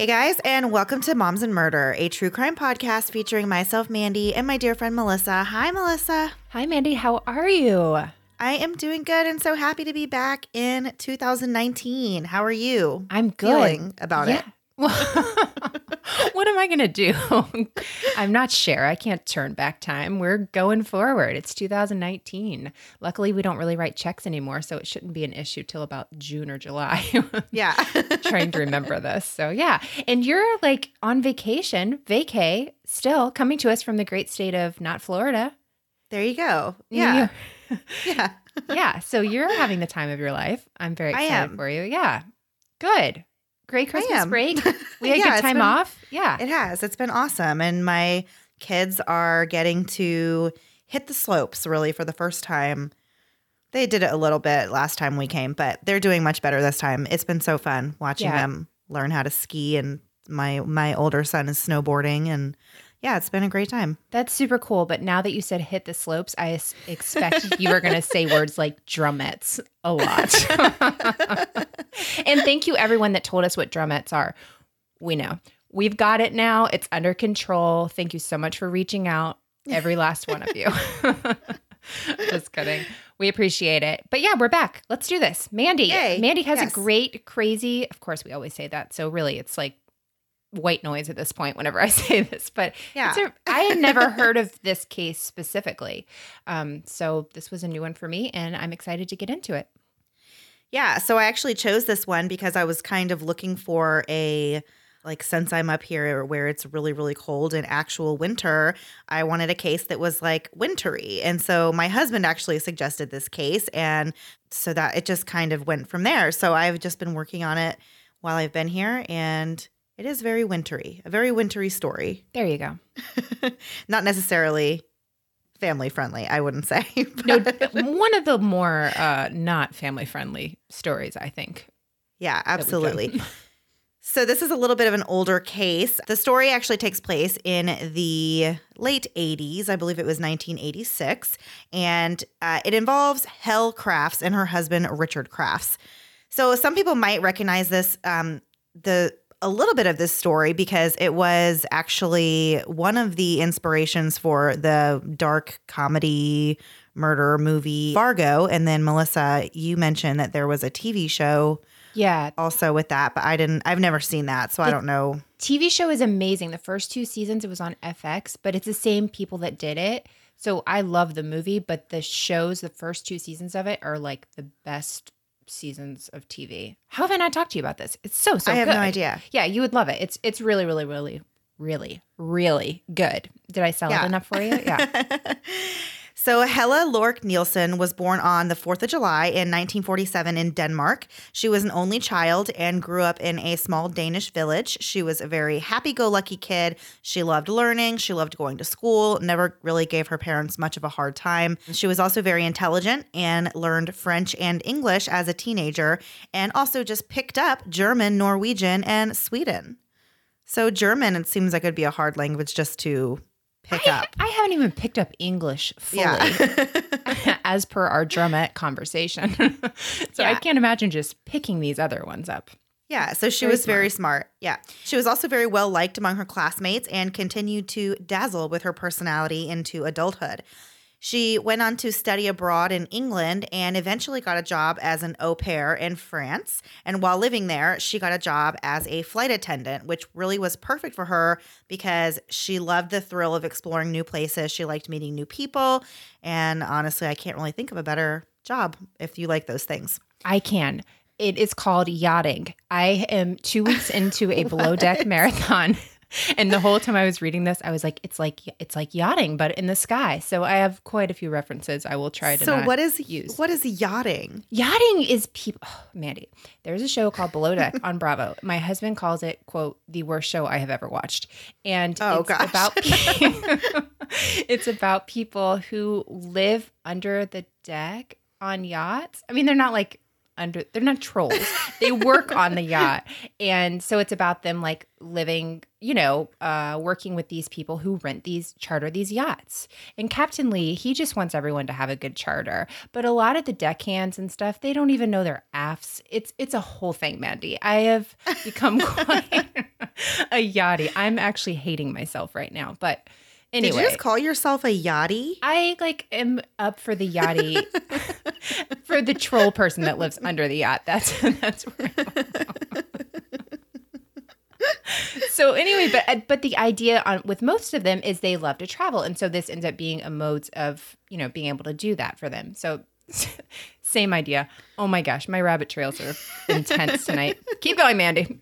Hey guys, and welcome to Moms and Murder, a true crime podcast featuring myself, Mandy, and my dear friend Melissa. Hi, Melissa. Hi, Mandy. How are you? I am doing good and so happy to be back in 2019. How are you? I'm good. Feeling about Yeah. it. what am I going to do? I'm not sure. I can't turn back time. We're going forward. It's 2019. Luckily, we don't really write checks anymore, so it shouldn't be an issue till about June or July. Yeah. Trying to remember this. So, yeah. And you're like on vacation, vacay, still coming to us from the great state of not Florida. there you go. Yeah. Yeah. yeah. So you're having the time of your life. I'm very excited for you. Yeah. Good. Great Christmas break. We had Yeah, good time been- off. Yeah. It has. It's been awesome. And my kids are getting to hit the slopes really for the first time. They did it a little bit last time we came, but they're doing much better this time. It's been so fun watching Yeah. them learn how to ski and my my older son is snowboarding and yeah, it's been a great time. That's super cool. But now that you said hit the slopes, I s- expect you were going to say words like drumettes a lot. and thank you, everyone that told us what drumettes are. We know. We've got it now. It's under control. Thank you so much for reaching out, every last one of you. Just kidding. We appreciate it. But yeah, we're back. Let's do this. Mandy. Yay. Mandy has Yes. a great, crazy, of course, we always say that. So really, it's like white noise at this point whenever I say this. But Yeah. a, I had never heard of this case specifically. Um, so this was a new one for me, and I'm excited to get into it. Yeah, so I actually chose this one because I was kind of looking for a like since I'm up here where it's really really cold in actual winter, I wanted a case that was like wintry. And so my husband actually suggested this case and so that it just kind of went from there. So I've just been working on it while I've been here and it is very wintry. A very wintry story. There you go. Not necessarily family friendly, I wouldn't say. No, one of the more uh, not family friendly stories, I think. Yeah, absolutely. so this is a little bit of an older case. The story actually takes place in the late 80s. I believe it was 1986. And uh, it involves Helle Crafts and her husband, Richard Crafts. So some people might recognize this, um, the a little bit of this story because it was actually one of the inspirations for the dark comedy murder movie Fargo. And then Melissa, you mentioned that there was a TV show Yeah, also with that, but I didn't, I've never seen that. So I don't know. TV show is amazing. The first two seasons it was on FX, but it's the same people that did it. So I love the movie, but the shows, the first two seasons of it are like the best seasons of TV. How have I not talked to you about this? It's so so I have good. no idea. Yeah, you would love it. It's it's really really really really really good. Did I sell Yeah. it enough for you? Yeah. So Helle Lorck Nielsen was born on the 4th of July in 1947 in Denmark. She was an only child and grew up in a small Danish village. She was a very happy-go-lucky kid. She loved learning, she loved going to school, never really gave her parents much of a hard time. She was also very intelligent and learned French and English as a teenager and also just picked up German, Norwegian, and Sweden. So German it seems like it'd be a hard language just to pick I, up. I haven't even picked up English fully Yeah. as per our drumette conversation. so I can't imagine just picking these other ones up. Yeah, so she Very was very smart. Yeah. She was also very well liked among her classmates and continued to dazzle with her personality into adulthood. She went on to study abroad in England and eventually got a job as an au pair in France. And while living there, she got a job as a flight attendant, which really was perfect for her because she loved the thrill of exploring new places. She liked meeting new people. And honestly, I can't really think of a better job if you like those things. I can. It is called yachting. I am two weeks into a below deck marathon. And the whole time I was reading this, I was like, it's like it's like yachting, but in the sky. So I have quite a few references I will try to So what is use. what is yachting? Yachting is people. Oh, Mandy, there's a show called Below Deck on Bravo. My husband calls it "quote the worst show I have ever watched," and Oh, it's gosh. about it's about people who live under the deck on yachts. I mean, they're not like under they're not trolls. they work on the yacht, and so it's about them like living, you know, uh, working with these people who rent these charter these yachts. And Captain Lee, he just wants everyone to have a good charter, but a lot of the deckhands and stuff, they don't even know their afts. It's it's a whole thing, Mandy. I have become quite a yachty. I'm actually hating myself right now, but anyway. Did you just call yourself a yachty? I like am up for the yachty, for the troll person that lives under the yacht. That's that's where. So anyway, but uh, but the idea on with most of them is they love to travel, and so this ends up being a mode of you know being able to do that for them. So same idea. Oh my gosh, my rabbit trails are intense tonight. Keep going, Mandy.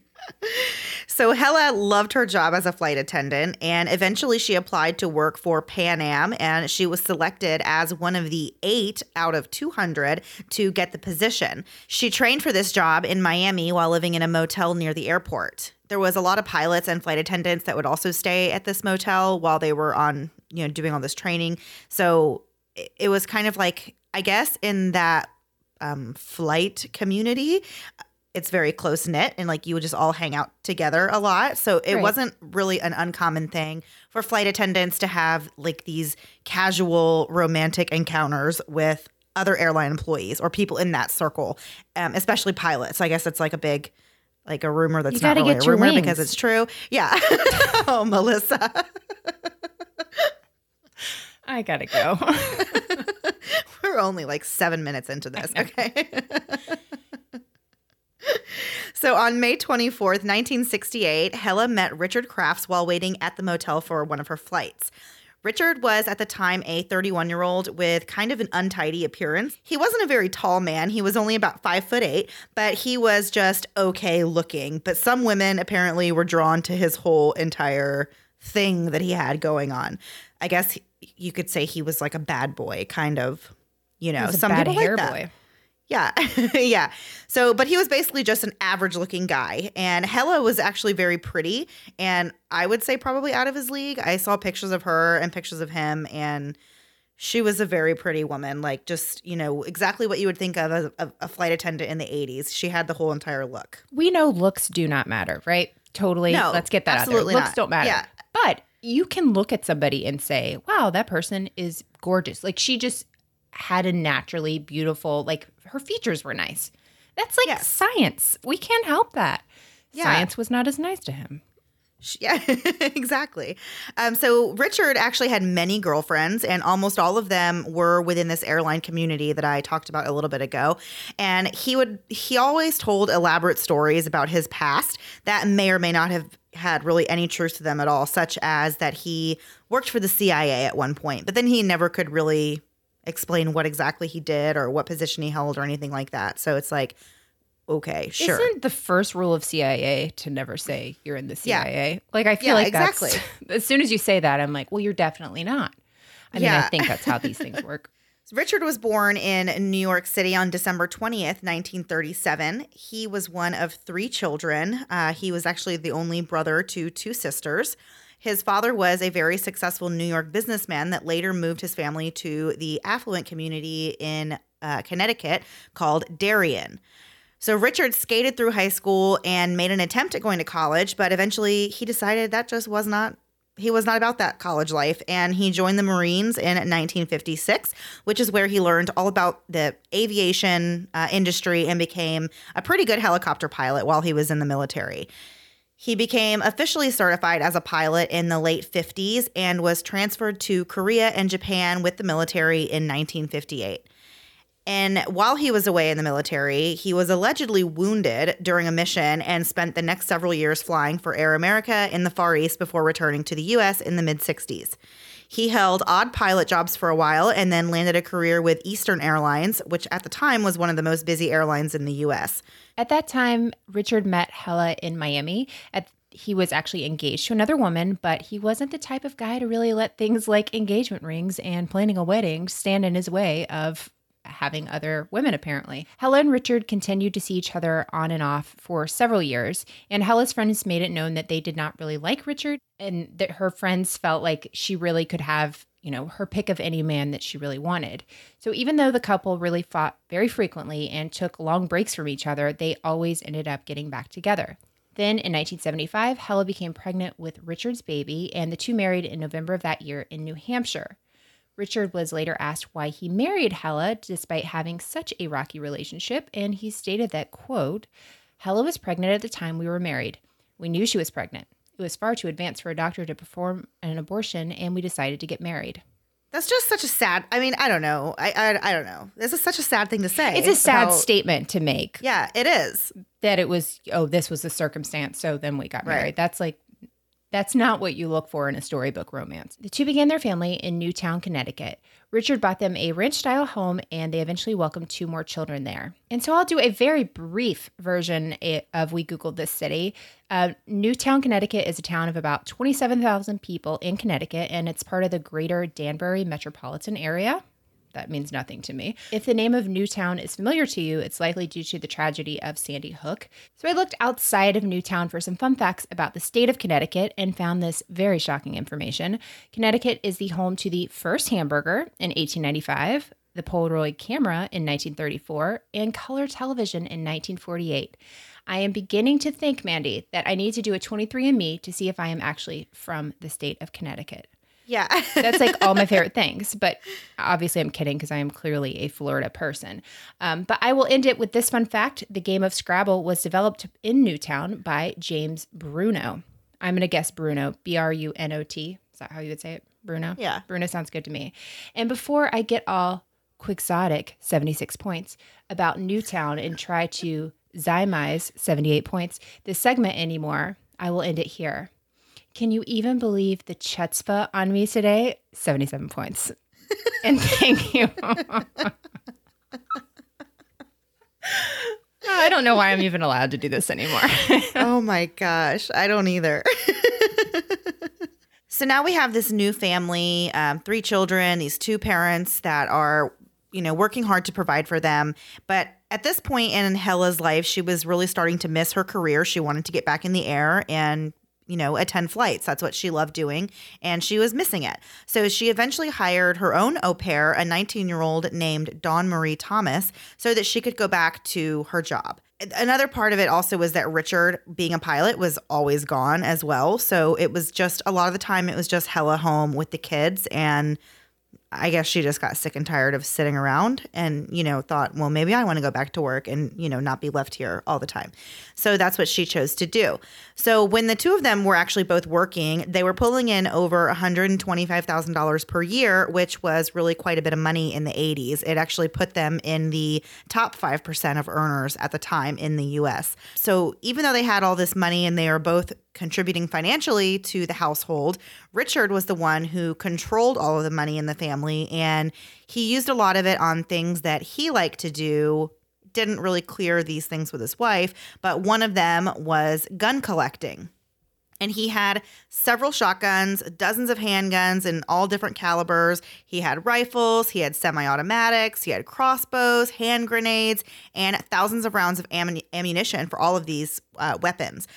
So Helle loved her job as a flight attendant and eventually she applied to work for Pan Am and she was selected as one of the 8 out of 200 to get the position. She trained for this job in Miami while living in a motel near the airport. There was a lot of pilots and flight attendants that would also stay at this motel while they were on, you know, doing all this training. So it- it was kind of like I guess in that um, flight community, it's very close knit and like you would just all hang out together a lot. So it Right. wasn't really an uncommon thing for flight attendants to have like these casual romantic encounters with other airline employees or people in that circle, um, especially pilots. I guess it's like a big, like a rumor that's not really a rumor because it's true. Yeah. oh, Melissa. I gotta go. We're only like seven minutes into this. Okay. So on May 24th, 1968, Helle met Richard Crafts while waiting at the motel for one of her flights. Richard was at the time a 31 year old with kind of an untidy appearance. He wasn't a very tall man. He was only about five foot eight, but he was just okay looking. But some women apparently were drawn to his whole entire thing that he had going on. I guess you could say he was like a bad boy, kind of. You know, some bad people hair like that. boy. Yeah. yeah. So, but he was basically just an average looking guy. And Helle was actually very pretty. And I would say probably out of his league. I saw pictures of her and pictures of him. And she was a very pretty woman. Like, just, you know, exactly what you would think of as a, a flight attendant in the 80s. She had the whole entire look. we know looks do not matter, right? Totally. No, Let's get that absolutely. Looks not. don't matter. Yeah. But you can look at somebody and say, wow, that person is gorgeous. Like she just had a naturally beautiful, like her features were nice. That's like Yes. science. We can't help that. Yeah. Science was not as nice to him. Yeah, exactly. Um, so Richard actually had many girlfriends, and almost all of them were within this airline community that I talked about a little bit ago. And he would he always told elaborate stories about his past that may or may not have had really any truth to them at all, such as that he worked for the CIA at one point, but then he never could really explain what exactly he did or what position he held or anything like that. So it's like, okay, sure. Isn't the first rule of CIA to never say you're in the CIA? Yeah. Like I feel yeah, like exactly. as soon as you say that, I'm like, well, you're definitely not. I yeah. mean, I think that's how these things work. Richard was born in New York City on December 20th, 1937. He was one of three children. Uh, he was actually the only brother to two sisters. His father was a very successful New York businessman that later moved his family to the affluent community in uh, Connecticut called Darien. So Richard skated through high school and made an attempt at going to college, but eventually he decided that just was not he was not about that college life and he joined the Marines in 1956, which is where he learned all about the aviation uh, industry and became a pretty good helicopter pilot while he was in the military. He became officially certified as a pilot in the late 50s and was transferred to Korea and Japan with the military in 1958. And while he was away in the military, he was allegedly wounded during a mission and spent the next several years flying for Air America in the Far East before returning to the US in the mid 60s. He held odd pilot jobs for a while and then landed a career with Eastern Airlines, which at the time was one of the most busy airlines in the US. At that time, Richard met Helle in Miami. At he was actually engaged to another woman, but he wasn't the type of guy to really let things like engagement rings and planning a wedding stand in his way of having other women, apparently. Helle and Richard continued to see each other on and off for several years, and Helle's friends made it known that they did not really like Richard, and that her friends felt like she really could have, you know, her pick of any man that she really wanted. So even though the couple really fought very frequently and took long breaks from each other, they always ended up getting back together. Then in 1975, Helle became pregnant with Richard's baby, and the two married in November of that year in New Hampshire. Richard was later asked why he married Helle despite having such a rocky relationship, and he stated that, quote, Helle was pregnant at the time we were married. We knew she was pregnant. It was far too advanced for a doctor to perform an abortion, and we decided to get married. That's just such a sad. I mean, I don't know. I I, I don't know. This is such a sad thing to say. It's a sad about, statement to make. Yeah, it is. That it was. Oh, this was the circumstance. So then we got married. Right. That's like that's not what you look for in a storybook romance. The two began their family in Newtown, Connecticut. Richard bought them a ranch style home and they eventually welcomed two more children there. And so I'll do a very brief version of We Googled This City. Uh, Newtown, Connecticut is a town of about 27,000 people in Connecticut and it's part of the greater Danbury metropolitan area that means nothing to me. If the name of Newtown is familiar to you, it's likely due to the tragedy of Sandy Hook. So I looked outside of Newtown for some fun facts about the state of Connecticut and found this very shocking information. Connecticut is the home to the first hamburger in 1895, the Polaroid camera in 1934, and color television in 1948. I am beginning to think, Mandy, that I need to do a 23andMe to see if I am actually from the state of Connecticut. Yeah. That's like all my favorite things. But obviously, I'm kidding because I am clearly a Florida person. Um, but I will end it with this fun fact the game of Scrabble was developed in Newtown by James Bruno. I'm going to guess Bruno, B R U N O T. Is that how you would say it? Bruno? Yeah. Bruno sounds good to me. And before I get all quixotic, 76 points, about Newtown and try to zymize 78 points, this segment anymore, I will end it here. Can you even believe the chutzpah on me today? 77 points. and thank you. I don't know why I'm even allowed to do this anymore. oh my gosh. I don't either. so now we have this new family, um, three children, these two parents that are, you know, working hard to provide for them. But at this point in Helle's life, she was really starting to miss her career. She wanted to get back in the air and you know, attend flights. That's what she loved doing, and she was missing it. So she eventually hired her own au pair, a 19 year old named Dawn Marie Thomas, so that she could go back to her job. Another part of it also was that Richard, being a pilot, was always gone as well. So it was just a lot of the time, it was just Helle home with the kids and I guess she just got sick and tired of sitting around and, you know, thought, well, maybe I want to go back to work and, you know, not be left here all the time. So that's what she chose to do. So when the two of them were actually both working, they were pulling in over $125,000 per year, which was really quite a bit of money in the 80s. It actually put them in the top 5% of earners at the time in the US. So even though they had all this money and they are both contributing financially to the household, Richard was the one who controlled all of the money in the family and he used a lot of it on things that he liked to do. Didn't really clear these things with his wife, but one of them was gun collecting. And he had several shotguns, dozens of handguns in all different calibers. He had rifles, he had semi automatics, he had crossbows, hand grenades, and thousands of rounds of ammunition for all of these uh, weapons.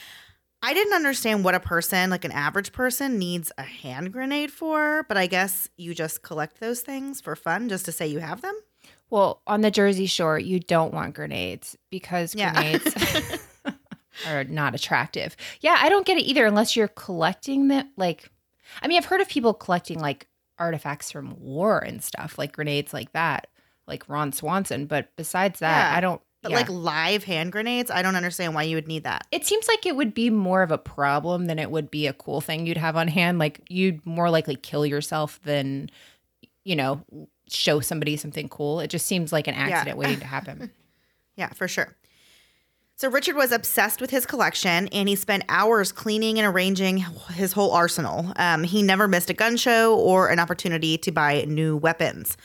I didn't understand what a person, like an average person, needs a hand grenade for, but I guess you just collect those things for fun just to say you have them. Well, on the Jersey Shore, you don't want grenades because yeah. grenades are not attractive. Yeah, I don't get it either unless you're collecting them. Like, I mean, I've heard of people collecting like artifacts from war and stuff, like grenades like that, like Ron Swanson. But besides that, yeah. I don't but yeah. like live hand grenades, I don't understand why you would need that. It seems like it would be more of a problem than it would be a cool thing you'd have on hand. Like you'd more likely kill yourself than, you know, show somebody something cool. It just seems like an accident yeah. waiting to happen. yeah, for sure. So Richard was obsessed with his collection and he spent hours cleaning and arranging his whole arsenal. Um, he never missed a gun show or an opportunity to buy new weapons.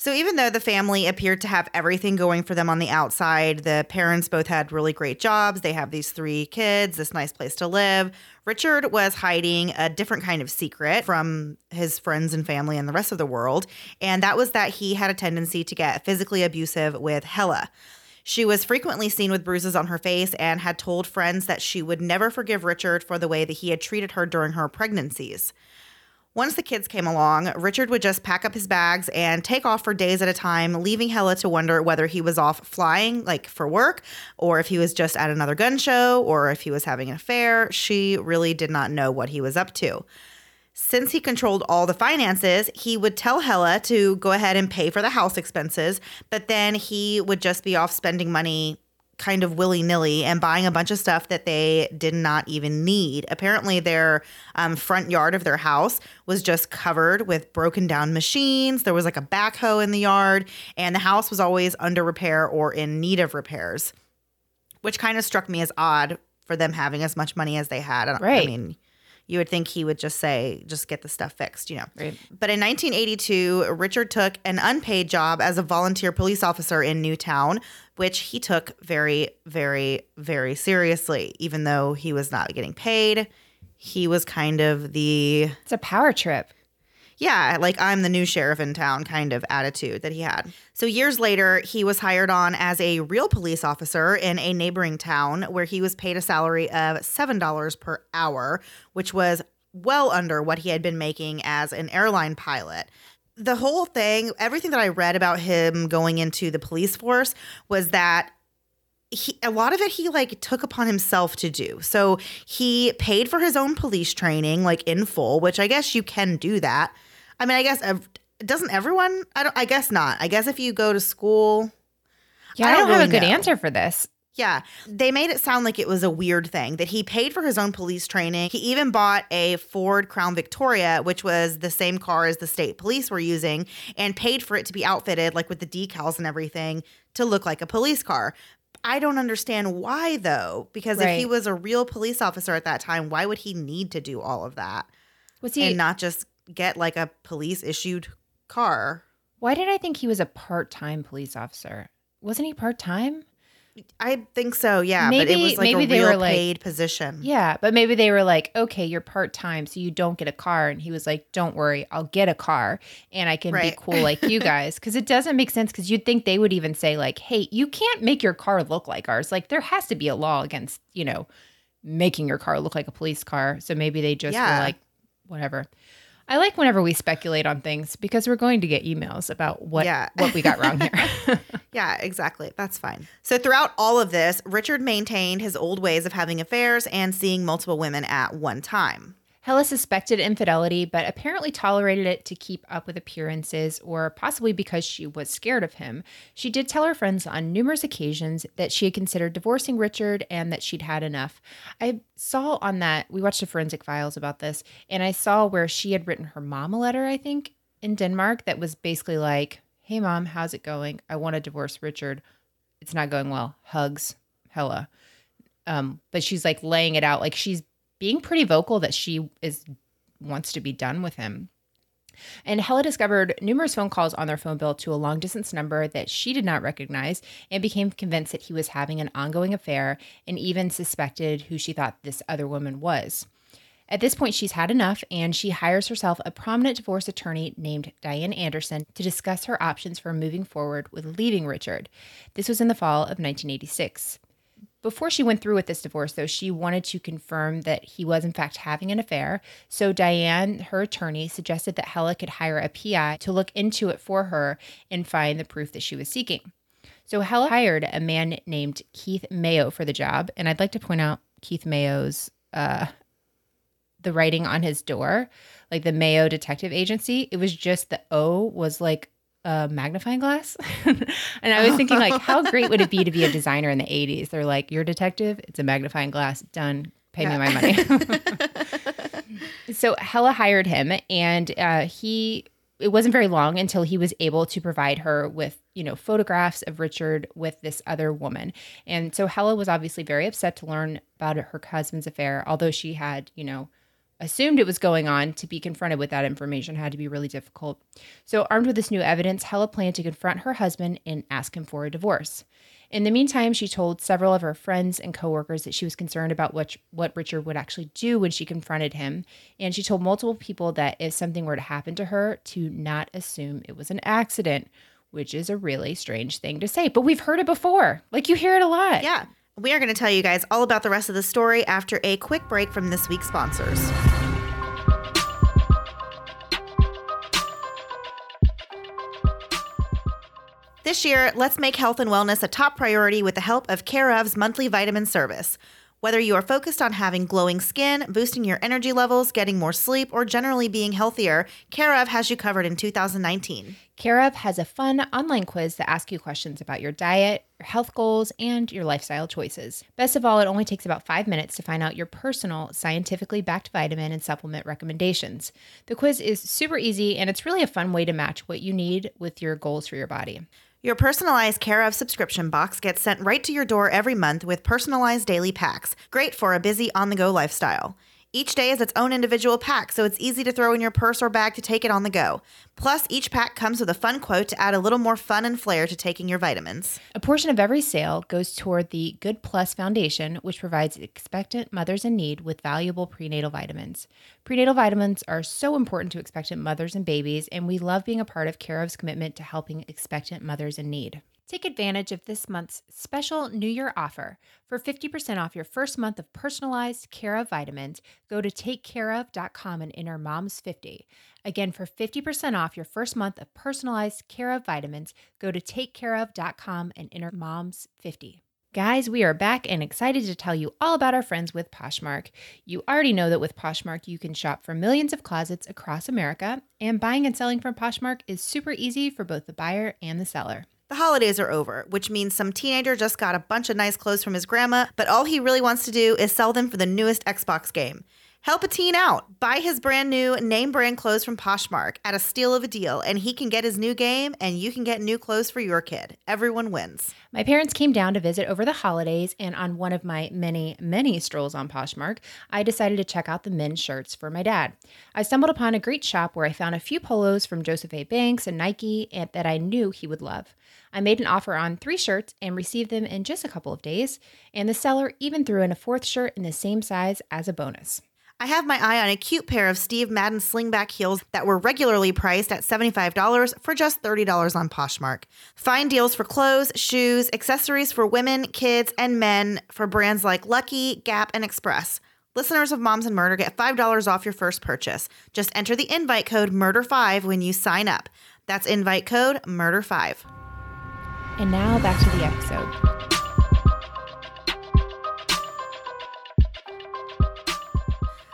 So, even though the family appeared to have everything going for them on the outside, the parents both had really great jobs. They have these three kids, this nice place to live. Richard was hiding a different kind of secret from his friends and family and the rest of the world. And that was that he had a tendency to get physically abusive with Helle. She was frequently seen with bruises on her face and had told friends that she would never forgive Richard for the way that he had treated her during her pregnancies. Once the kids came along, Richard would just pack up his bags and take off for days at a time, leaving Helle to wonder whether he was off flying, like for work, or if he was just at another gun show, or if he was having an affair. She really did not know what he was up to. Since he controlled all the finances, he would tell Helle to go ahead and pay for the house expenses, but then he would just be off spending money kind of willy nilly and buying a bunch of stuff that they did not even need. Apparently, their um, front yard of their house was just covered with broken down machines. There was like a backhoe in the yard, and the house was always under repair or in need of repairs, which kind of struck me as odd for them having as much money as they had. Right. I mean, you would think he would just say, just get the stuff fixed, you know. Right. But in 1982, Richard took an unpaid job as a volunteer police officer in Newtown, which he took very, very, very seriously, even though he was not getting paid. He was kind of the. It's a power trip yeah, like I'm the new sheriff in town kind of attitude that he had. So years later, he was hired on as a real police officer in a neighboring town where he was paid a salary of $7 per hour, which was well under what he had been making as an airline pilot the whole thing, everything that I read about him going into the police force was that he, a lot of it he like took upon himself to do. So he paid for his own police training like in full, which I guess you can do that. I mean, I guess doesn't everyone? I don't. I guess not. I guess if you go to school, yeah, I don't, I don't really have a good know. answer for this. Yeah, they made it sound like it was a weird thing that he paid for his own police training. He even bought a Ford Crown Victoria, which was the same car as the state police were using, and paid for it to be outfitted like with the decals and everything to look like a police car. I don't understand why though, because right. if he was a real police officer at that time, why would he need to do all of that? Was he and not just get like a police issued car. Why did I think he was a part time police officer? Wasn't he part time? I think so, yeah. Maybe, but it was like maybe a they real were like, paid position. Yeah, but maybe they were like, okay, you're part time, so you don't get a car. And he was like, don't worry, I'll get a car and I can right. be cool like you guys. Because it doesn't make sense. Because you'd think they would even say like, hey, you can't make your car look like ours. Like there has to be a law against you know making your car look like a police car. So maybe they just yeah. were like, whatever. I like whenever we speculate on things because we're going to get emails about what yeah. what we got wrong here. yeah, exactly. That's fine. So throughout all of this, Richard maintained his old ways of having affairs and seeing multiple women at one time. Helle suspected infidelity, but apparently tolerated it to keep up with appearances or possibly because she was scared of him. She did tell her friends on numerous occasions that she had considered divorcing Richard and that she'd had enough. I saw on that, we watched the forensic files about this, and I saw where she had written her mom a letter, I think, in Denmark that was basically like, Hey mom, how's it going? I want to divorce Richard. It's not going well. Hugs, Helle. Um, but she's like laying it out like she's being pretty vocal that she is wants to be done with him. And Helle discovered numerous phone calls on their phone bill to a long distance number that she did not recognize and became convinced that he was having an ongoing affair and even suspected who she thought this other woman was. At this point, she's had enough and she hires herself a prominent divorce attorney named Diane Anderson to discuss her options for moving forward with leaving Richard. This was in the fall of 1986. Before she went through with this divorce, though, she wanted to confirm that he was, in fact, having an affair. So, Diane, her attorney, suggested that Helle could hire a PI to look into it for her and find the proof that she was seeking. So, Helle hired a man named Keith Mayo for the job. And I'd like to point out Keith Mayo's, uh, the writing on his door, like the Mayo Detective Agency. It was just the O was like a magnifying glass. and I was thinking, like, how great would it be to be a designer in the 80s? They're like, you're a detective, it's a magnifying glass, done, pay yeah. me my money. so Helle hired him, and uh, he, it wasn't very long until he was able to provide her with, you know, photographs of Richard with this other woman. And so Helle was obviously very upset to learn about her husband's affair, although she had, you know, assumed it was going on, to be confronted with that information had to be really difficult. So, armed with this new evidence, Helle planned to confront her husband and ask him for a divorce. In the meantime, she told several of her friends and coworkers that she was concerned about what, what Richard would actually do when she confronted him. And she told multiple people that if something were to happen to her, to not assume it was an accident, which is a really strange thing to say. But we've heard it before. Like you hear it a lot. Yeah. We are going to tell you guys all about the rest of the story after a quick break from this week's sponsors. This year, let's make health and wellness a top priority with the help of Care of's monthly vitamin service. Whether you are focused on having glowing skin, boosting your energy levels, getting more sleep, or generally being healthier, Care of has you covered in 2019. Care of has a fun online quiz that asks you questions about your diet, your health goals, and your lifestyle choices. Best of all, it only takes about five minutes to find out your personal, scientifically backed vitamin and supplement recommendations. The quiz is super easy, and it's really a fun way to match what you need with your goals for your body. Your personalized Care of subscription box gets sent right to your door every month with personalized daily packs, great for a busy on the go lifestyle. Each day is its own individual pack, so it's easy to throw in your purse or bag to take it on the go. Plus, each pack comes with a fun quote to add a little more fun and flair to taking your vitamins. A portion of every sale goes toward the Good Plus Foundation, which provides expectant mothers in need with valuable prenatal vitamins. Prenatal vitamins are so important to expectant mothers and babies, and we love being a part of Care of's commitment to helping expectant mothers in need. Take advantage of this month's special New Year offer. For 50% off your first month of personalized Care of vitamins, go to takecareof.com and enter MOMS50. Again, for 50% off your first month of personalized Care of vitamins, go to takecareof.com and enter MOMS50. Guys, we are back and excited to tell you all about our friends with Poshmark. You already know that with Poshmark, you can shop for millions of closets across America, and buying and selling from Poshmark is super easy for both the buyer and the seller. The holidays are over, which means some teenager just got a bunch of nice clothes from his grandma, but all he really wants to do is sell them for the newest Xbox game. Help a teen out. Buy his brand new name brand clothes from Poshmark at a steal of a deal, and he can get his new game, and you can get new clothes for your kid. Everyone wins. My parents came down to visit over the holidays, and on one of my many, many strolls on Poshmark, I decided to check out the men's shirts for my dad. I stumbled upon a great shop where I found a few polos from Joseph A. Banks and Nike and that I knew he would love. I made an offer on three shirts and received them in just a couple of days, and the seller even threw in a fourth shirt in the same size as a bonus. I have my eye on a cute pair of Steve Madden slingback heels that were regularly priced at $75 for just $30 on Poshmark. Find deals for clothes, shoes, accessories for women, kids, and men for brands like Lucky, Gap, and Express. Listeners of Moms and Murder get $5 off your first purchase. Just enter the invite code MURDER5 when you sign up. That's invite code MURDER5. And now back to the episode.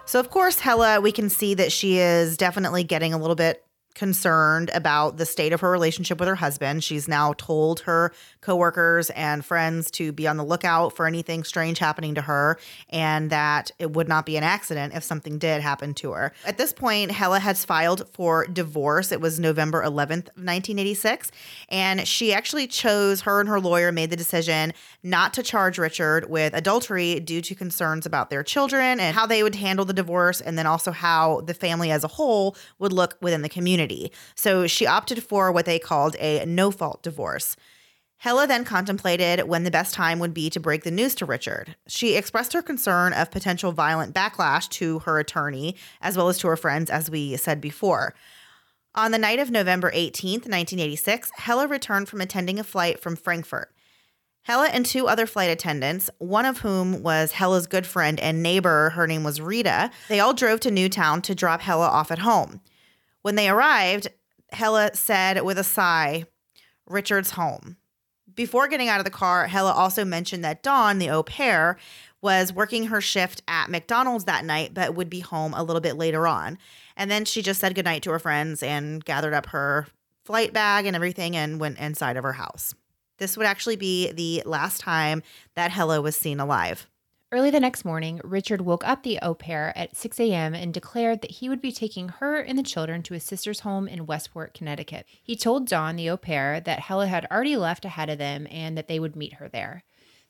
So, of course, Helle, we can see that she is definitely getting a little bit concerned about the state of her relationship with her husband. She's now told her coworkers and friends to be on the lookout for anything strange happening to her and that it would not be an accident if something did happen to her. At this point, Helle has filed for divorce. It was November 11th, 1986, and she actually chose her and her lawyer made the decision not to charge Richard with adultery due to concerns about their children and how they would handle the divorce and then also how the family as a whole would look within the community community. So she opted for what they called a no fault divorce. Helle then contemplated when the best time would be to break the news to Richard. She expressed her concern of potential violent backlash to her attorney, as well as to her friends, as we said before. On the night of November 18th, 1986, Helle returned from attending a flight from Frankfurt. Helle and two other flight attendants, one of whom was Helle's good friend and neighbor, her name was Rita, they all drove to Newtown to drop Helle off at home. When they arrived, Helle said with a sigh, Richard's home. Before getting out of the car, Helle also mentioned that Dawn, the au pair, was working her shift at McDonald's that night, but would be home a little bit later on. And then she just said goodnight to her friends and gathered up her flight bag and everything and went inside of her house. This would actually be the last time that Helle was seen alive. Early the next morning, Richard woke up the au pair at 6 a.m. and declared that he would be taking her and the children to his sister's home in Westport, Connecticut. He told Dawn, the au pair, that Helle had already left ahead of them and that they would meet her there.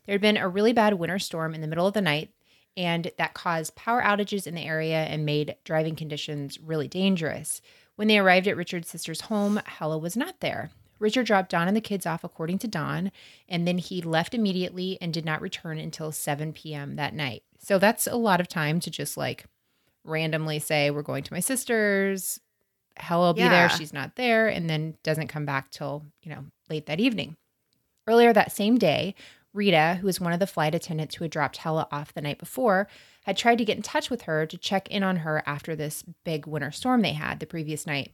There had been a really bad winter storm in the middle of the night, and that caused power outages in the area and made driving conditions really dangerous. When they arrived at Richard's sister's home, Helle was not there. Richard dropped Dawn and the kids off according to Dawn, and then he left immediately and did not return until 7 p.m. that night. So that's a lot of time to just like randomly say, We're going to my sister's. Helle will yeah. be there. She's not there. And then doesn't come back till, you know, late that evening. Earlier that same day, Rita, who was one of the flight attendants who had dropped Helle off the night before, had tried to get in touch with her to check in on her after this big winter storm they had the previous night.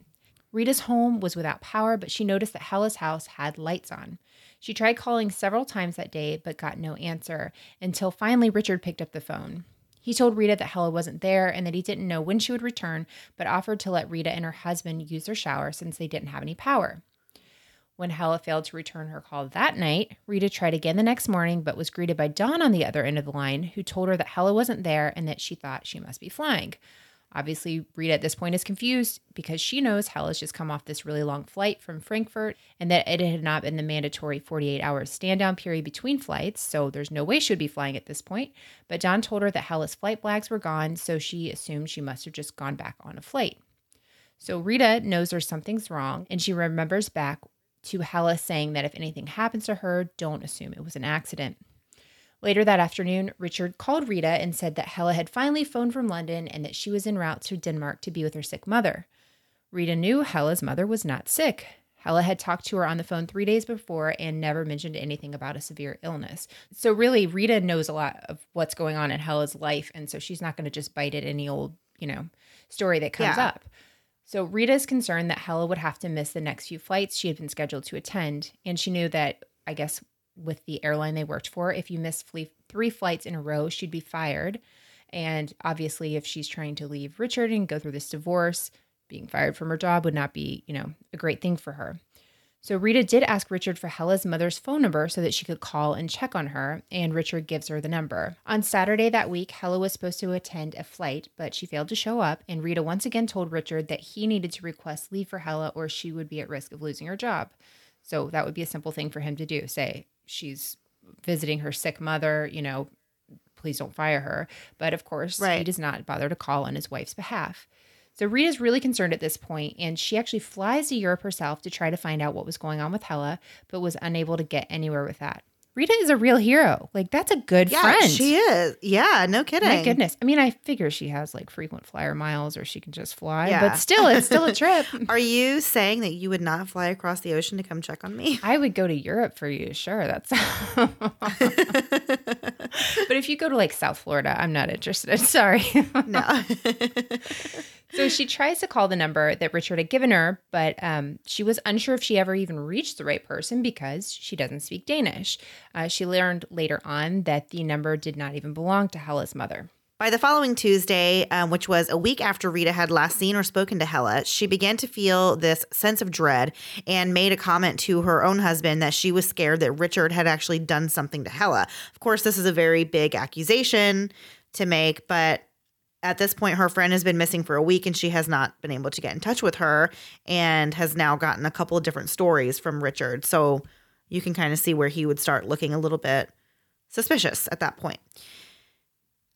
Rita's home was without power, but she noticed that Helle's house had lights on. She tried calling several times that day, but got no answer until finally Richard picked up the phone. He told Rita that Helle wasn't there and that he didn't know when she would return, but offered to let Rita and her husband use their shower since they didn't have any power. When Helle failed to return her call that night, Rita tried again the next morning, but was greeted by Dawn on the other end of the line, who told her that Helle wasn't there and that she thought she must be flying. Obviously, Rita at this point is confused because she knows Helle has just come off this really long flight from Frankfurt and that it had not been the mandatory 48 hours stand down period between flights, so there's no way she would be flying at this point. But Dawn told her that Helle's flight flags were gone, so she assumed she must have just gone back on a flight. So Rita knows there's something's wrong and she remembers back to Helle saying that if anything happens to her, don't assume it was an accident. Later that afternoon, Richard called Rita and said that Helle had finally phoned from London and that she was en route to Denmark to be with her sick mother. Rita knew Helle's mother was not sick. Helle had talked to her on the phone three days before and never mentioned anything about a severe illness. So, really, Rita knows a lot of what's going on in Helle's life. And so she's not going to just bite at any old, you know, story that comes yeah. up. So, Rita is concerned that Helle would have to miss the next few flights she had been scheduled to attend. And she knew that, I guess, with the airline they worked for. If you miss three flights in a row, she'd be fired. And obviously, if she's trying to leave Richard and go through this divorce, being fired from her job would not be, you know, a great thing for her. So Rita did ask Richard for Helle's mother's phone number so that she could call and check on her, and Richard gives her the number. On Saturday that week, Helle was supposed to attend a flight, but she failed to show up, and Rita once again told Richard that he needed to request leave for Helle or she would be at risk of losing her job. So that would be a simple thing for him to do. Say, she's visiting her sick mother, you know, please don't fire her. But of course, right. he does not bother to call on his wife's behalf. So Rita's really concerned at this point, and she actually flies to Europe herself to try to find out what was going on with Hella, but was unable to get anywhere with that. Rita is a real hero. Like that's a good yeah, friend. She is. Yeah, no kidding. My goodness. I mean, I figure she has like frequent flyer miles or she can just fly, yeah. but still it's still a trip. Are you saying that you would not fly across the ocean to come check on me? I would go to Europe for you. Sure, that's But if you go to like South Florida, I'm not interested. Sorry. no. So she tries to call the number that Richard had given her, but um, she was unsure if she ever even reached the right person because she doesn't speak Danish. Uh, she learned later on that the number did not even belong to Helle's mother. By the following Tuesday, um, which was a week after Rita had last seen or spoken to Helle, she began to feel this sense of dread and made a comment to her own husband that she was scared that Richard had actually done something to Helle. Of course, this is a very big accusation to make, but at this point, her friend has been missing for a week and she has not been able to get in touch with her and has now gotten a couple of different stories from Richard. So you can kind of see where he would start looking a little bit suspicious at that point.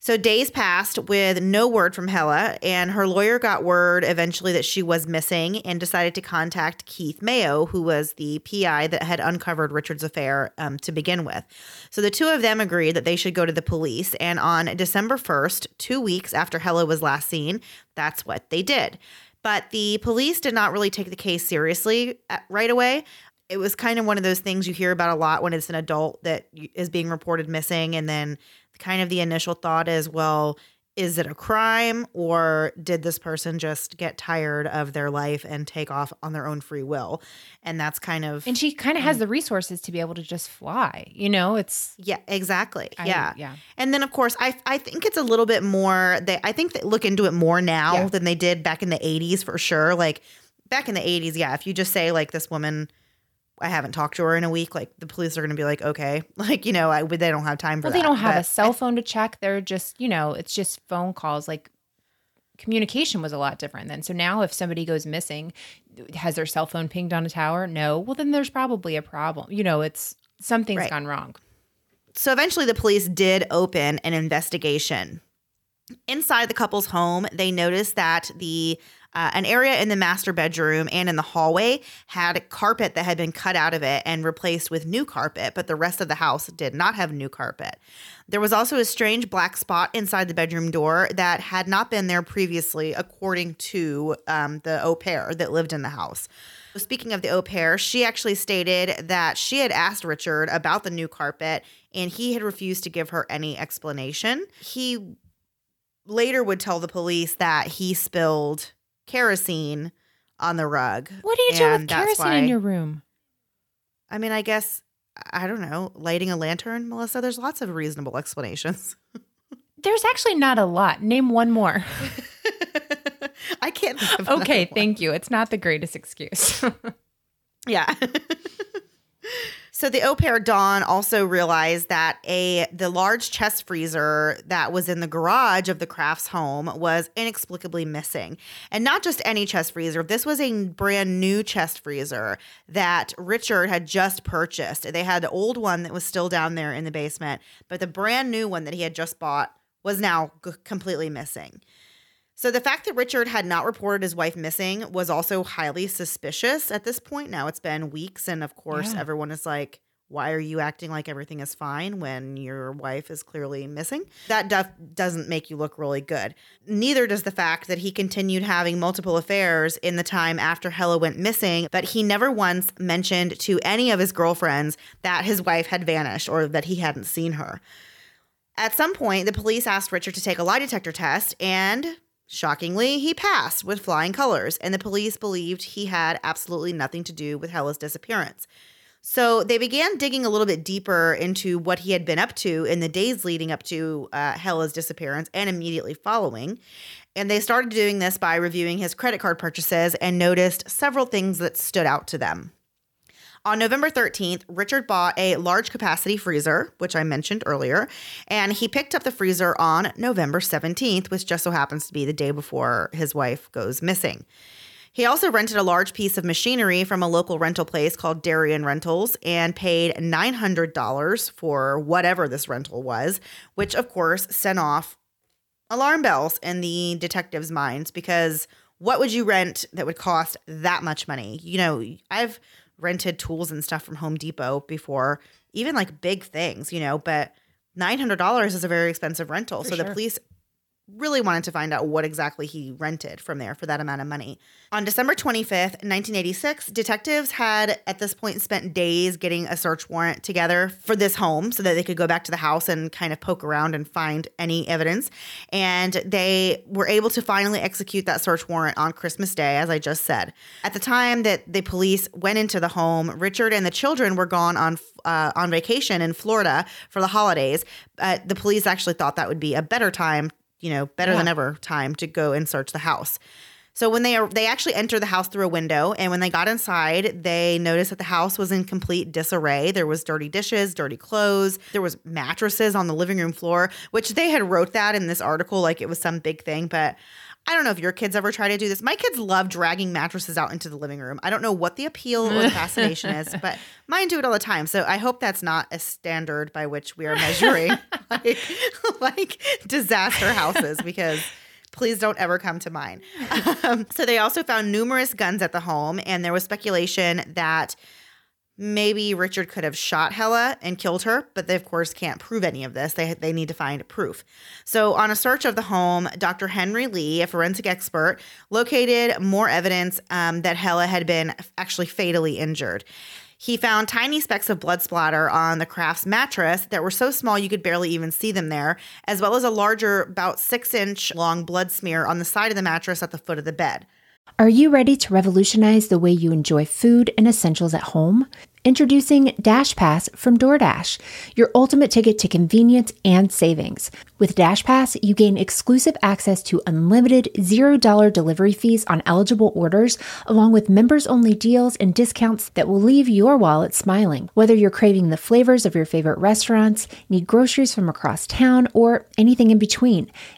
So days passed with no word from Helle, and her lawyer got word eventually that she was missing and decided to contact Keith Mayo, who was the PI that had uncovered Richard's affair um, to begin with. So the two of them agreed that they should go to the police, and on December 1st, two weeks after Helle was last seen, that's what they did. But the police did not really take the case seriously uh, right away it was kind of one of those things you hear about a lot when it's an adult that is being reported missing and then kind of the initial thought is well is it a crime or did this person just get tired of their life and take off on their own free will? And that's kind of and she kind of has mm. the resources to be able to just fly you know? It's yeah exactly I- yeah. yeah. and then of course i i think it's a little bit more they i think they look into it more now Yeah. than they did back in the 80s for sure. Like back in the 80s yeah if you just say like this woman I haven't talked to her in a week. Like the police are going to be like, okay, like you know, I, they don't have time for well that. they don't have a cell phone to check they're just you know it's just phone calls like communication was a lot different then so now if somebody goes missing has their cell phone pinged on a tower no well then there's probably a problem you know it's something's Right. gone wrong So eventually, the police did open an investigation. Inside the couple's home, they noticed that the uh, an area in the master bedroom and in the hallway had carpet that had been cut out of it and replaced with new carpet, but the rest of the house did not have new carpet. There was also a strange black spot inside the bedroom door that had not been there previously, according to um, the au pair that lived in the house. Speaking of the au pair, she actually stated that she had asked Richard about the new carpet and he had refused to give her any explanation. He later would tell the police that he spilled kerosene on the rug. what do you do with kerosene why- in your room I mean, I guess, I don't know, lighting a lantern, Melissa, there's lots of reasonable explanations. there's actually not a lot name one more I can't think of okay thank you it's not the greatest excuse Yeah. So the au pair Dawn also realized that a the large chest freezer that was in the garage of the Crafts home was inexplicably missing. And not just any chest freezer. This was a brand new chest freezer that Richard had just purchased. They had the old one that was still down there in the basement, but the brand new one that he had just bought was now g- completely missing. So the fact that Richard had not reported his wife missing was also highly suspicious at this point. Now it's been weeks, and of course, Yeah. everyone is like, why are you acting like everything is fine when your wife is clearly missing? That duff doesn't make you look really good. Neither does the fact that he continued having multiple affairs in the time after Helle went missing, but he never once mentioned to any of his girlfriends that his wife had vanished or that he hadn't seen her. At some point, the police asked Richard to take a lie detector test, and shockingly, he passed with flying colors, and the police believed he had absolutely nothing to do with Helle's disappearance. So they began digging a little bit deeper into what he had been up to in the days leading up to uh, Helle's disappearance and immediately following. And they started doing this by reviewing his credit card purchases and noticed several things that stood out to them. On November 13th, Richard bought a large capacity freezer, which I mentioned earlier, and he picked up the freezer on November 17th, which just so happens to be the day before his wife goes missing. He also rented a large piece of machinery from a local rental place called Darien Rentals and paid $900 for whatever this rental was, which of course sent off alarm bells in the detectives' minds because what would you rent that would cost that much money? You know, I've rented tools and stuff from Home Depot before, even like big things, you know, but $900 is a very expensive rental. For so the police really wanted to find out what exactly he rented from there for that amount of money. On December 25th, 1986, detectives had at this point spent days getting a search warrant together for this home so that they could go back to the house and kind of poke around and find any evidence. And they were able to finally execute that search warrant on Christmas Day, as I just said. At the time that the police went into the home, Richard and the children were gone on uh, on vacation in Florida for the holidays. Uh, the police actually thought that would be a better time you know, better Yeah. than ever time to go and search the house. So when they are, they actually enter the house through a window, and when they got inside, they noticed that the house was in complete disarray. There was dirty dishes, dirty clothes. There was mattresses on the living room floor, which they had wrote that in this article like it was some big thing. But I don't know if your kids ever try to do this. My kids love dragging mattresses out into the living room. I don't know what the appeal or the fascination is, but mine do it all the time. So I hope that's not a standard by which we are measuring like, like disaster houses because please don't ever come to mine. Um, so they also found numerous guns at the home, and there was speculation that maybe Richard could have shot Helle and killed her, but they of course can't prove any of this. They they need to find proof. So on a search of the home, Dr. Henry Lee, a forensic expert, located more evidence um, that Helle had been actually fatally injured. He found tiny specks of blood splatter on the Crafts mattress that were so small you could barely even see them there, as well as a larger, about six inch long blood smear on the side of the mattress at the foot of the bed. Are you ready to revolutionize the way you enjoy food and essentials at home? Introducing Dash Pass from DoorDash, your ultimate ticket to convenience and savings. With Dash Pass, you gain exclusive access to unlimited $0 delivery fees on eligible orders, along with members only deals and discounts that will leave your wallet smiling. Whether you're craving the flavors of your favorite restaurants, need groceries from across town, or anything in between,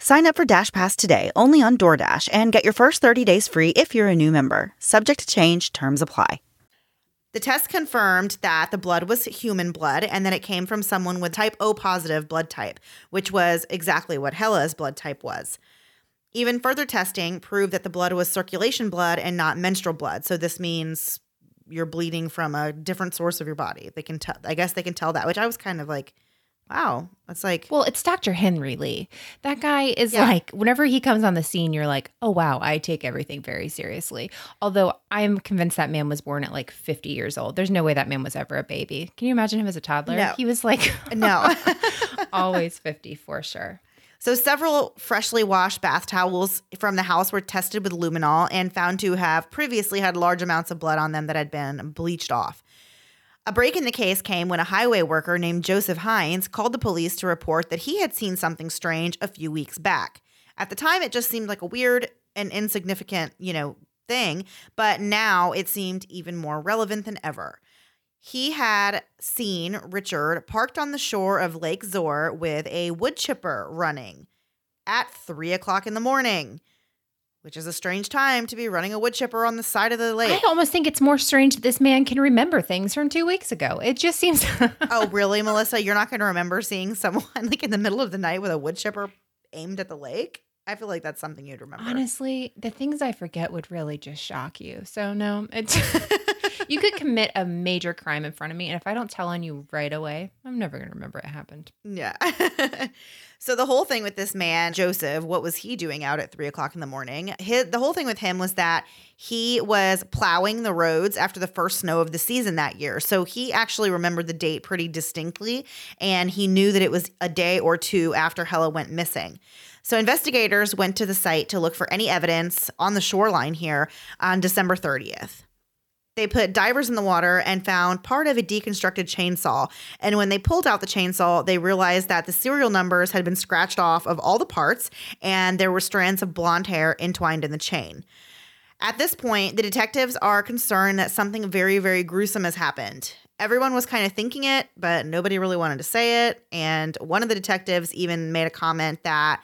Sign up for DashPass today only on DoorDash and get your first 30 days free if you're a new member. Subject to change. Terms apply. The test confirmed that the blood was human blood and that it came from someone with type O positive blood type, which was exactly what Helle's blood type was. Even further testing proved that the blood was circulation blood and not menstrual blood. So this means you're bleeding from a different source of your body. They can tell I guess they can tell that, which I was kind of like, wow. That's like Well, it's Dr. Henry Lee. That guy is Yeah. like, whenever he comes on the scene, you're like, oh, wow, I take everything very seriously. Although I'm convinced that man was born at like 50 years old. There's no way that man was ever a baby. Can you imagine him as a toddler? No. He was like, no. always 50 for sure. So, several freshly washed bath towels from the house were tested with luminol and found to have previously had large amounts of blood on them that had been bleached off. A break in the case came when a highway worker named Joseph Hines called the police to report that he had seen something strange a few weeks back. At the time, it just seemed like a weird and insignificant, you know, thing, but now it seemed even more relevant than ever. He had seen Richard parked on the shore of Lake Zoar with a wood chipper running at three o'clock in the morning, which is a strange time to be running a wood chipper on the side of the lake. I almost think it's more strange that this man can remember things from two weeks ago. It just seems. oh, really, Melissa? You're not going to remember seeing someone like in the middle of the night with a wood chipper aimed at the lake? I feel like that's something you'd remember. Honestly, the things I forget would really just shock you. So no, it's you could commit a major crime in front of me, and if I don't tell on you right away, I'm never gonna remember it happened. Yeah. So the whole thing with this man, Joseph, what was he doing out at three o'clock in the morning? His, the whole thing with him was that he was plowing the roads after the first snow of the season that year. So he actually remembered the date pretty distinctly, and he knew that it was a day or two after Helle went missing. So investigators went to the site to look for any evidence on the shoreline here on December 30th. They put divers in the water and found part of a deconstructed chainsaw. And when they pulled out the chainsaw, they realized that the serial numbers had been scratched off of all the parts and there were strands of blonde hair entwined in the chain. At this point, the detectives are concerned that something very, very gruesome has happened. Everyone was kind of thinking it, but nobody really wanted to say it. And one of the detectives even made a comment that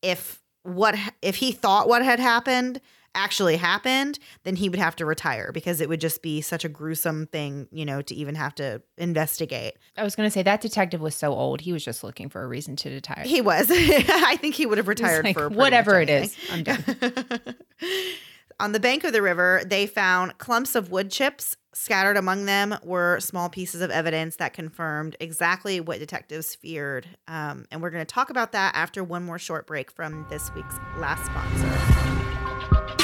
if what if he thought what had happened actually happened, then he would have to retire because it would just be such a gruesome thing, you know, to even have to investigate. I was going to say that detective was so old. He was just looking for a reason to retire. He was. I think he would have retired like, for whatever it is. I'm done. On the bank of the river, they found clumps of wood chips. Scattered among them were small pieces of evidence that confirmed exactly what detectives feared. Um, and we're going to talk about that after one more short break from this week's last sponsor.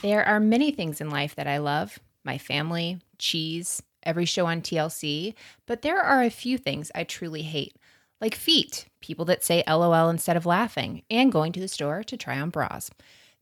There are many things in life that I love my family, cheese, every show on TLC, but there are a few things I truly hate, like feet, people that say LOL instead of laughing, and going to the store to try on bras.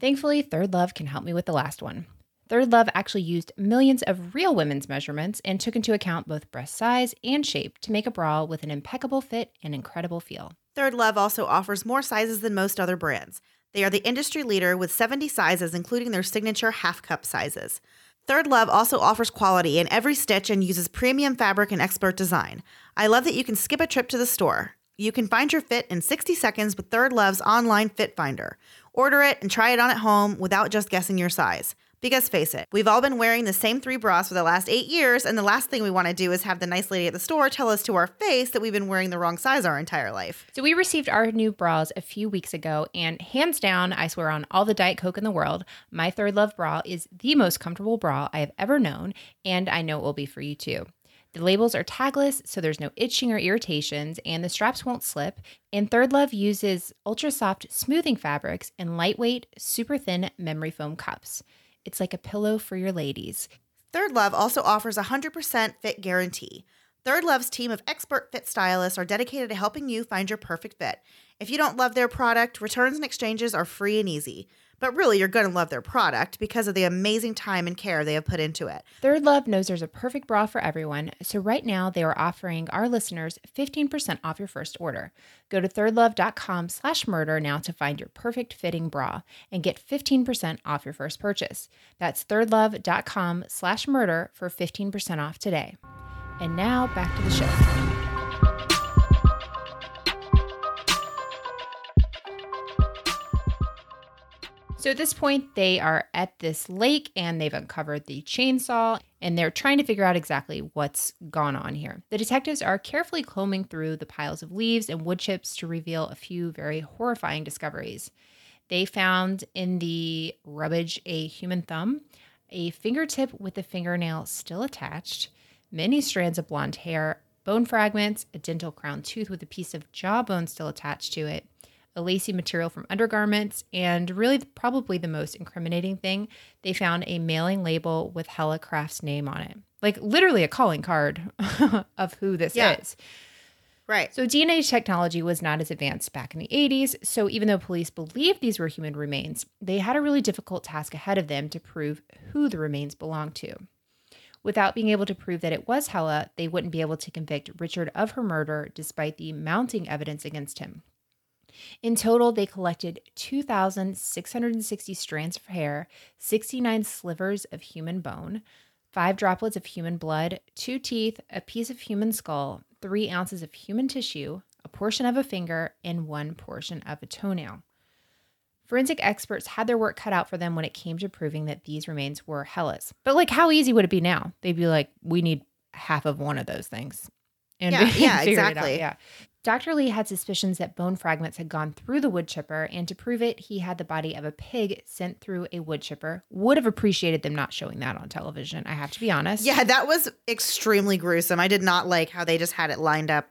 Thankfully, Third Love can help me with the last one. Third Love actually used millions of real women's measurements and took into account both breast size and shape to make a bra with an impeccable fit and incredible feel. Third Love also offers more sizes than most other brands. They are the industry leader with 70 sizes, including their signature half cup sizes. Third Love also offers quality in every stitch and uses premium fabric and expert design. I love that you can skip a trip to the store. You can find your fit in 60 seconds with Third Love's online fit finder. Order it and try it on at home without just guessing your size. Because face it, we've all been wearing the same three bras for the last eight years, and the last thing we want to do is have the nice lady at the store tell us to our face that we've been wearing the wrong size our entire life. So we received our new bras a few weeks ago, and hands down, I swear on all the Diet Coke in the world, my Third Love bra is the most comfortable bra I have ever known, and I know it will be for you too. The labels are tagless, so there's no itching or irritations, and the straps won't slip. And Third Love uses ultra soft smoothing fabrics and lightweight, super thin memory foam cups. It's like a pillow for your ladies. Third Love also offers a 100% fit guarantee. Third Love's team of expert fit stylists are dedicated to helping you find your perfect fit. If you don't love their product, returns and exchanges are free and easy. But really, you're going to love their product because of the amazing time and care they have put into it. Third Love knows there's a perfect bra for everyone, so right now they are offering our listeners 15% off your first order. Go to thirdlove.com slash murder now to find your perfect fitting bra and get 15% off your first purchase. That's thirdlove.com slash murder for 15% off today. And now back to the show. So at this point, they are at this lake and they've uncovered the chainsaw and they're trying to figure out exactly what's gone on here. The detectives are carefully combing through the piles of leaves and wood chips to reveal a few very horrifying discoveries. They found in the rubbish a human thumb, a fingertip with a fingernail still attached, many strands of blonde hair, bone fragments, a dental crown tooth with a piece of jawbone still attached to it, a lacy material from undergarments, and really probably the most incriminating thing, they found a mailing label with Helle Craft's name on it. Like literally a calling card of who this Yeah. is. Right. So DNA technology was not as advanced back in the 80s, so even though police believed these were human remains, they had a really difficult task ahead of them to prove who the remains belonged to. Without being able to prove that it was Helle, they wouldn't be able to convict Richard of her murder despite the mounting evidence against him. In total, they collected 2,660 strands of hair, 69 slivers of human bone, five droplets of human blood, two teeth, a piece of human skull, three ounces of human tissue, a portion of a finger, and one portion of a toenail. Forensic experts had their work cut out for them when it came to proving that these remains were Helle's. But, like, how easy would it be now? They'd be like, we need half of one of those things. And Yeah, yeah, figure it out. exactly. Yeah. Dr. Lee had suspicions that bone fragments had gone through the wood chipper, and to prove it, he had the body of a pig sent through a wood chipper. Would have appreciated them not showing that on television, I have to be honest. Yeah, that was extremely gruesome. I did not like how they just had it lined up.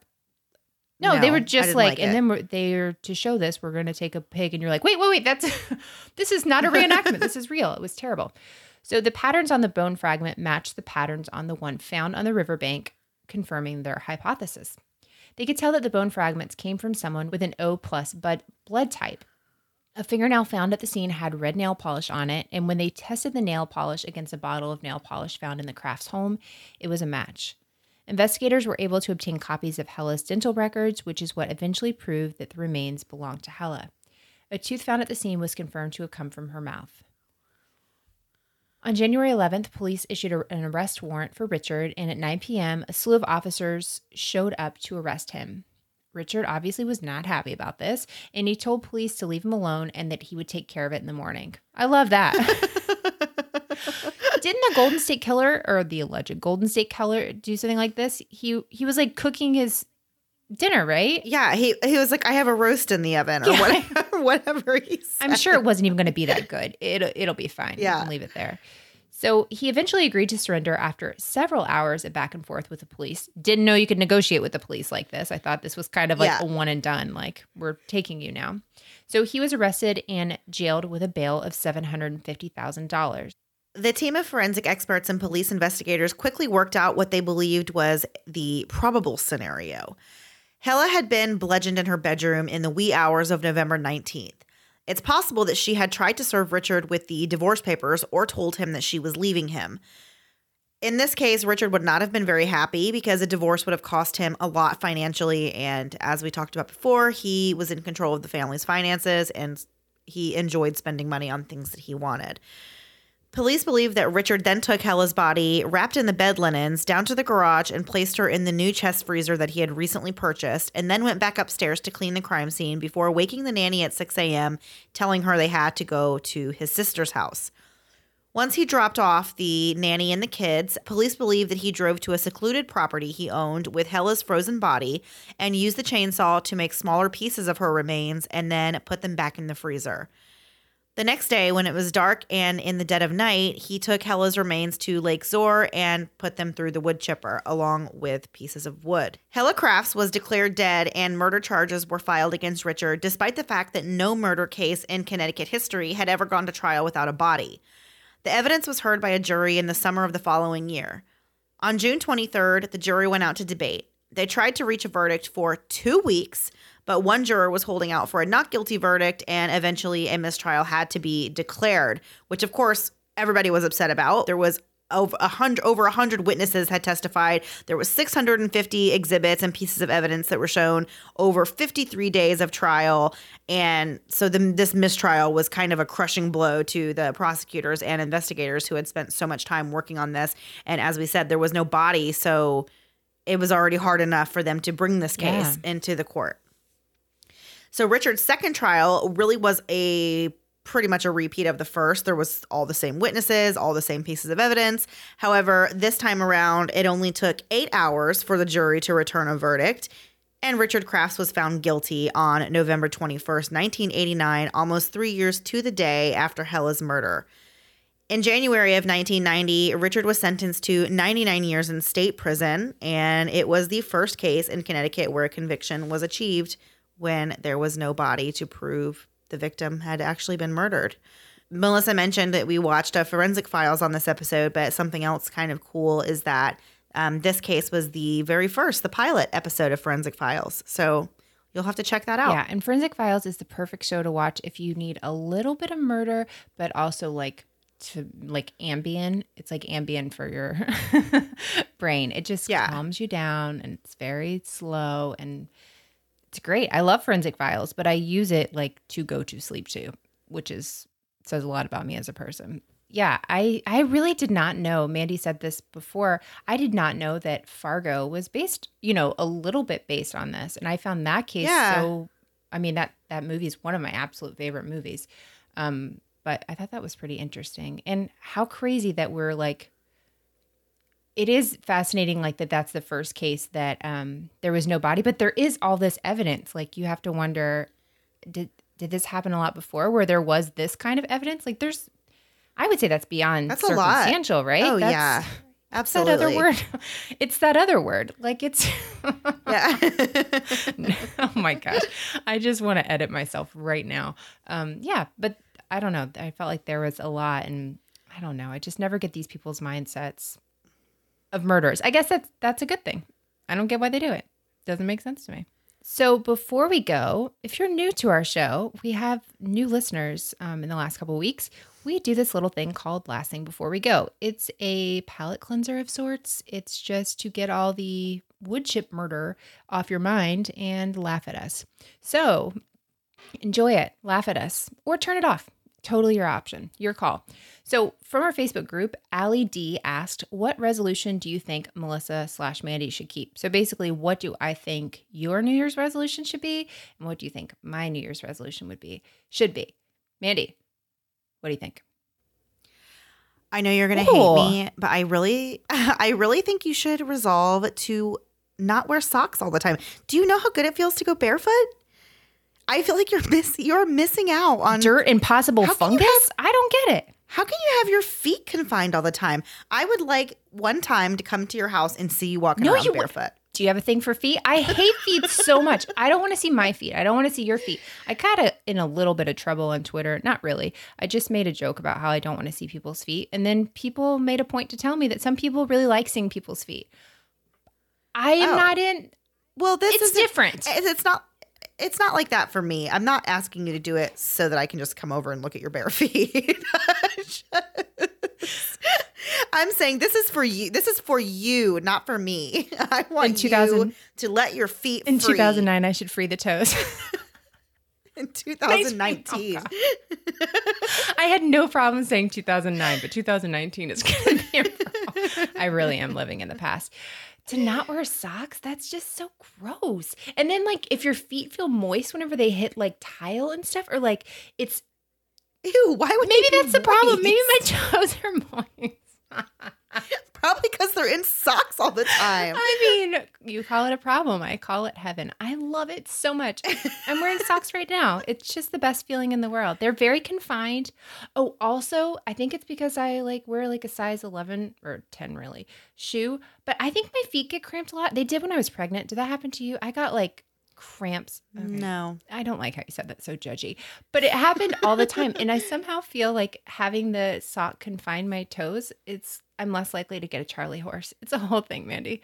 No, they were just like, like and then we're, they're to show this, we're going to take a pig, and you're like, wait, wait, wait, that's this is not a reenactment. this is real. It was terrible. So the patterns on the bone fragment matched the patterns on the one found on the riverbank, confirming their hypothesis. They could tell that the bone fragments came from someone with an O plus blood type. A fingernail found at the scene had red nail polish on it, and when they tested the nail polish against a bottle of nail polish found in the Crafts home, it was a match. Investigators were able to obtain copies of Helle's dental records, which is what eventually proved that the remains belonged to Helle. A tooth found at the scene was confirmed to have come from her mouth. On January 11th, police issued a- an arrest warrant for Richard, and at 9 p.m., a slew of officers showed up to arrest him. Richard obviously was not happy about this, and he told police to leave him alone and that he would take care of it in the morning. I love that. Didn't the Golden State Killer or the alleged Golden State Killer do something like this? He he was like cooking his dinner, right? Yeah, he he was like, I have a roast in the oven or Yeah. whatever, whatever he said. I'm sure it wasn't even going to be that good. It'll it'll be fine. Yeah. leave it there. So he eventually agreed to surrender after several hours of back and forth with the police. Didn't know you could negotiate with the police like this. I thought this was kind of like Yeah. a one and done. Like we're taking you now. So he was arrested and jailed with a bail of seven hundred and fifty thousand dollars. The team of forensic experts and police investigators quickly worked out what they believed was the probable scenario. Helle had been bludgeoned in her bedroom in the wee hours of November 19th. It's possible that she had tried to serve Richard with the divorce papers or told him that she was leaving him. In this case, Richard would not have been very happy because a divorce would have cost him a lot financially. And as we talked about before, he was in control of the family's finances and he enjoyed spending money on things that he wanted. Police believe that Richard then took Helle's body, wrapped in the bed linens, down to the garage and placed her in the new chest freezer that he had recently purchased, and then went back upstairs to clean the crime scene before waking the nanny at 6 a.m., telling her they had to go to his sister's house. Once he dropped off the nanny and the kids, police believe that he drove to a secluded property he owned with Helle's frozen body and used the chainsaw to make smaller pieces of her remains and then put them back in the freezer. The next day, when it was dark and in the dead of night, he took Helle's remains to Lake Zoar and put them through the wood chipper along with pieces of wood. Helle Crafts was declared dead and murder charges were filed against Richard, despite the fact that no murder case in Connecticut history had ever gone to trial without a body. The evidence was heard by a jury in the summer of the following year. On June 23rd, the jury went out to debate. They tried to reach a verdict for two weeks, but one juror was holding out for a not guilty verdict, and eventually a mistrial had to be declared, which of course everybody was upset about. There was over a hundred over a hundred witnesses had testified. There was 650 exhibits and pieces of evidence that were shown over 53 days of trial, and so the, this mistrial was kind of a crushing blow to the prosecutors and investigators who had spent so much time working on this. And as we said, there was no body, so it was already hard enough for them to bring this case into the court. So Richard's second trial really was a pretty much a repeat of the first. There was all the same witnesses, all the same pieces of evidence. However, this time around, it only took 8 hours for the jury to return a verdict. And Richard Crafts was found guilty on November 21st, 1989, almost 3 years to the day after Helle's murder. In January of 1990, Richard was sentenced to 99 years in state prison, and it was the first case in Connecticut where a conviction was achieved when there was no body to prove the victim had actually been murdered. Melissa mentioned that we watched a forensic files on this episode, but something else kind of cool is that um, this case was the very first, the pilot episode of Forensic Files. So you'll have to check that out. Yeah, and Forensic Files is the perfect show to watch if you need a little bit of murder, but also like to like Ambien. It's like Ambien for your brain. It just Yeah. calms you down and it's very slow and it's great. I love Forensic Files, but I use it like to go to sleep too, which is says a lot about me as a person. Yeah, I I really did not know. Mandy said this before. I did not know that Fargo was based, you know, a little bit based on this, and I found that case Yeah. so. I mean that that movie is one of my absolute favorite movies. Um, but I thought that was pretty interesting, and how crazy that we're like it is fascinating like that that's the first case that um there was no body but there is all this evidence. Like you have to wonder did did this happen a lot before where there was this kind of evidence? Like there's i would say that's beyond That's a lot. circumstantial right? Oh That's- yeah, it's that other word. It's that other word. Like it's Yeah. oh my gosh. I just want to edit myself right now. Um yeah but i don't know. I felt like there was a lot and i don't know. I just never get these people's mindsets of i guess that's that's a good thing. I don't get why they do it. Doesn't make sense to me. So before we go if you're new to our show we have new listeners um, in the last couple weeks. We do this little thing called last thing before we go. It's a palate cleanser of sorts. It's just to get all the wood chip murder off your mind and laugh at us. So enjoy it, laugh at us, or turn it off. Totally your option, your call. So, from our Facebook group, Ali D asked, "What resolution do you think Melissa slash Mandy should keep?" So, basically, what do I think your New Year's resolution should be, and what do you think my New Year's resolution would be? Should be, Mandy. What do you think? I know you're gonna hate me, but I really, I really think you should resolve to not wear socks all the time. Do you know how good it feels to go barefoot? I feel like you're miss, you're missing out on Dirt and possible How can you fungus? I don't get it. How can you have your feet confined all the time? I would like one time to come to your house and see you walking No, around you would- barefoot. Do you have a thing for feet? I hate feet so much. I don't want to see my feet. I don't want to see your feet. I got a, in a little bit of trouble on Twitter. Not really. I just made a joke about how I don't want to see people's feet. And then people made a point to tell me that some people really like seeing people's feet. I am Oh. not in. Well, this It's is different. It's not. It's not like that for me. I'm not asking you to do it so that I can just come over and look at your bare feet. I'm saying this is for you. This is for you, not for me. I want In 2000 you to let your feet In free 2009, I should free the toes. In 2019. I had no problem saying 2009, but 2019 is going to be a problem. I really am living in the past. To not wear socks, that's just so gross. And then, like, if your feet feel moist whenever they hit like tile and stuff, or like it's Ew, why would maybe that's the problem. Maybe my moist? toes are moist. probably because they're in socks all the time. I mean, you call it a problem. I call it heaven. I love it so much. I'm wearing socks right now. It's just the best feeling in the world. They're very confined. Oh, also, I think it's because I like wear like a size 11 or 10 really shoe, but I think my feet get cramped a lot. They did when I was pregnant. Did that happen to you? I got like cramps. Okay. No. I don't like how you said that so judgy, but it happened all the time. And I somehow feel like having the sock confine my toes, it's I'm less likely to get a Charlie horse. It's a whole thing, Mandy.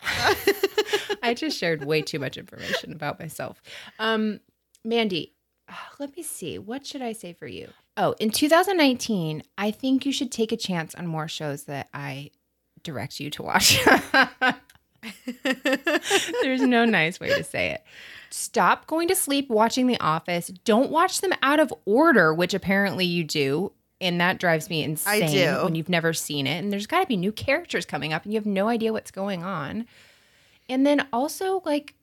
I just shared way too much information about myself. Um, Mandy, ah, let me see. What should I say for you? Oh, in 2019, I think you should take a chance on more shows that I direct you to watch. There's no nice way to say it. Stop going to sleep watching The Office. Don't watch them out of order, which apparently you do. And that drives me insane I do. when you've never seen it. And there's got to be new characters coming up and you have no idea what's going on. And then also, like,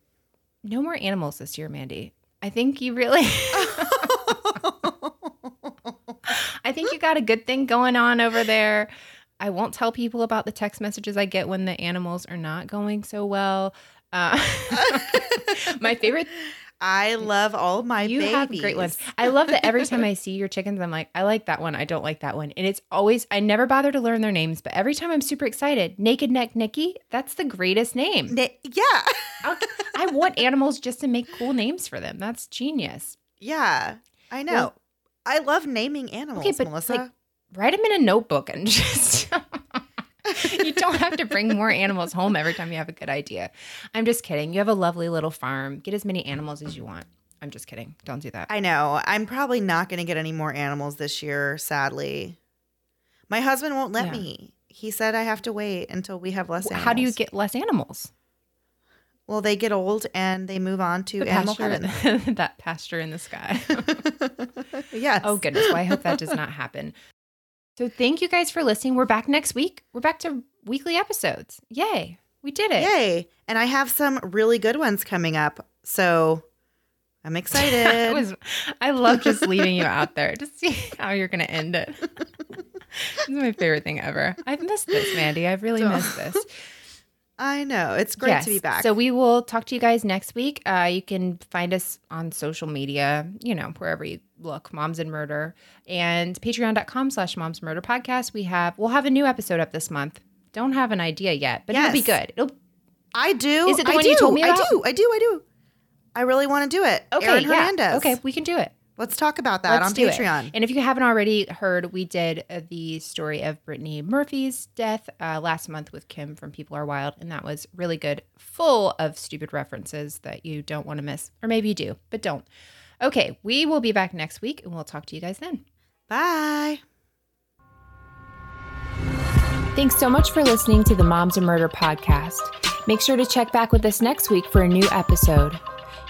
no more animals this year, Mandy. I think you really. I think you got a good thing going on over there. I won't tell people about the text messages I get when the animals are not going so well. Uh, my favorite, I love all my you babies. have great ones. I love that every time I see your chickens, I'm like, I like that one. I don't like that one. And it's always, I never bother to learn their names, but every time I'm super excited. Naked Neck Nikki, that's the greatest name. Na- yeah. I'll- I want animals just to make cool names for them. That's genius. Yeah. I know. Well- I love naming animals, but, Melissa. like, Write them in a notebook and just. you don't have to bring more animals home every time you have a good idea. I'm just kidding. You have a lovely little farm. Get as many animals as you want. I'm just kidding. Don't do that. I know. I'm probably not going to get any more animals this year, sadly. My husband won't let Yeah. me. He said I have to wait until we have less animals. How do you get less animals? Well, they get old and they move on to The animal pasture, heaven. that pasture in the sky. yes. oh goodness. Well, I hope that does not happen. So thank you guys for listening. We're back next week. We're back to weekly episodes. Yay. We did it. Yay. And I have some really good ones coming up. So I'm excited. I was I love just leaving you out there to see how you're gonna end it. It's my favorite thing ever. I've missed this, Mandy. I've really missed this. I know. It's great to be back. So we will talk to you guys next week. Uh, you can find us on social media, you know, wherever you look, Moms and Murder, and patreon.com slash moms murder podcast. We have we'll have a new episode up this month. Don't have an idea yet, but it'll be good. It'll I do. Is it the I one do. you told me I do. I do. I do. I really want to do it. okay. Aaron yeah. Hernandez. Okay, we can do it. Let's talk about that Let's on do it. Patreon. And if you haven't already heard, we did uh, the story of Brittany Murphy's death uh, last month with Kim from People Are Wild, and that was really good, full of stupid references that you don't want to miss, or maybe you do, but don't. Okay, we will be back next week, and we'll talk to you guys then. Bye. Thanks so much for listening to the Moms and Murder podcast. Make sure to check back with us next week for a new episode.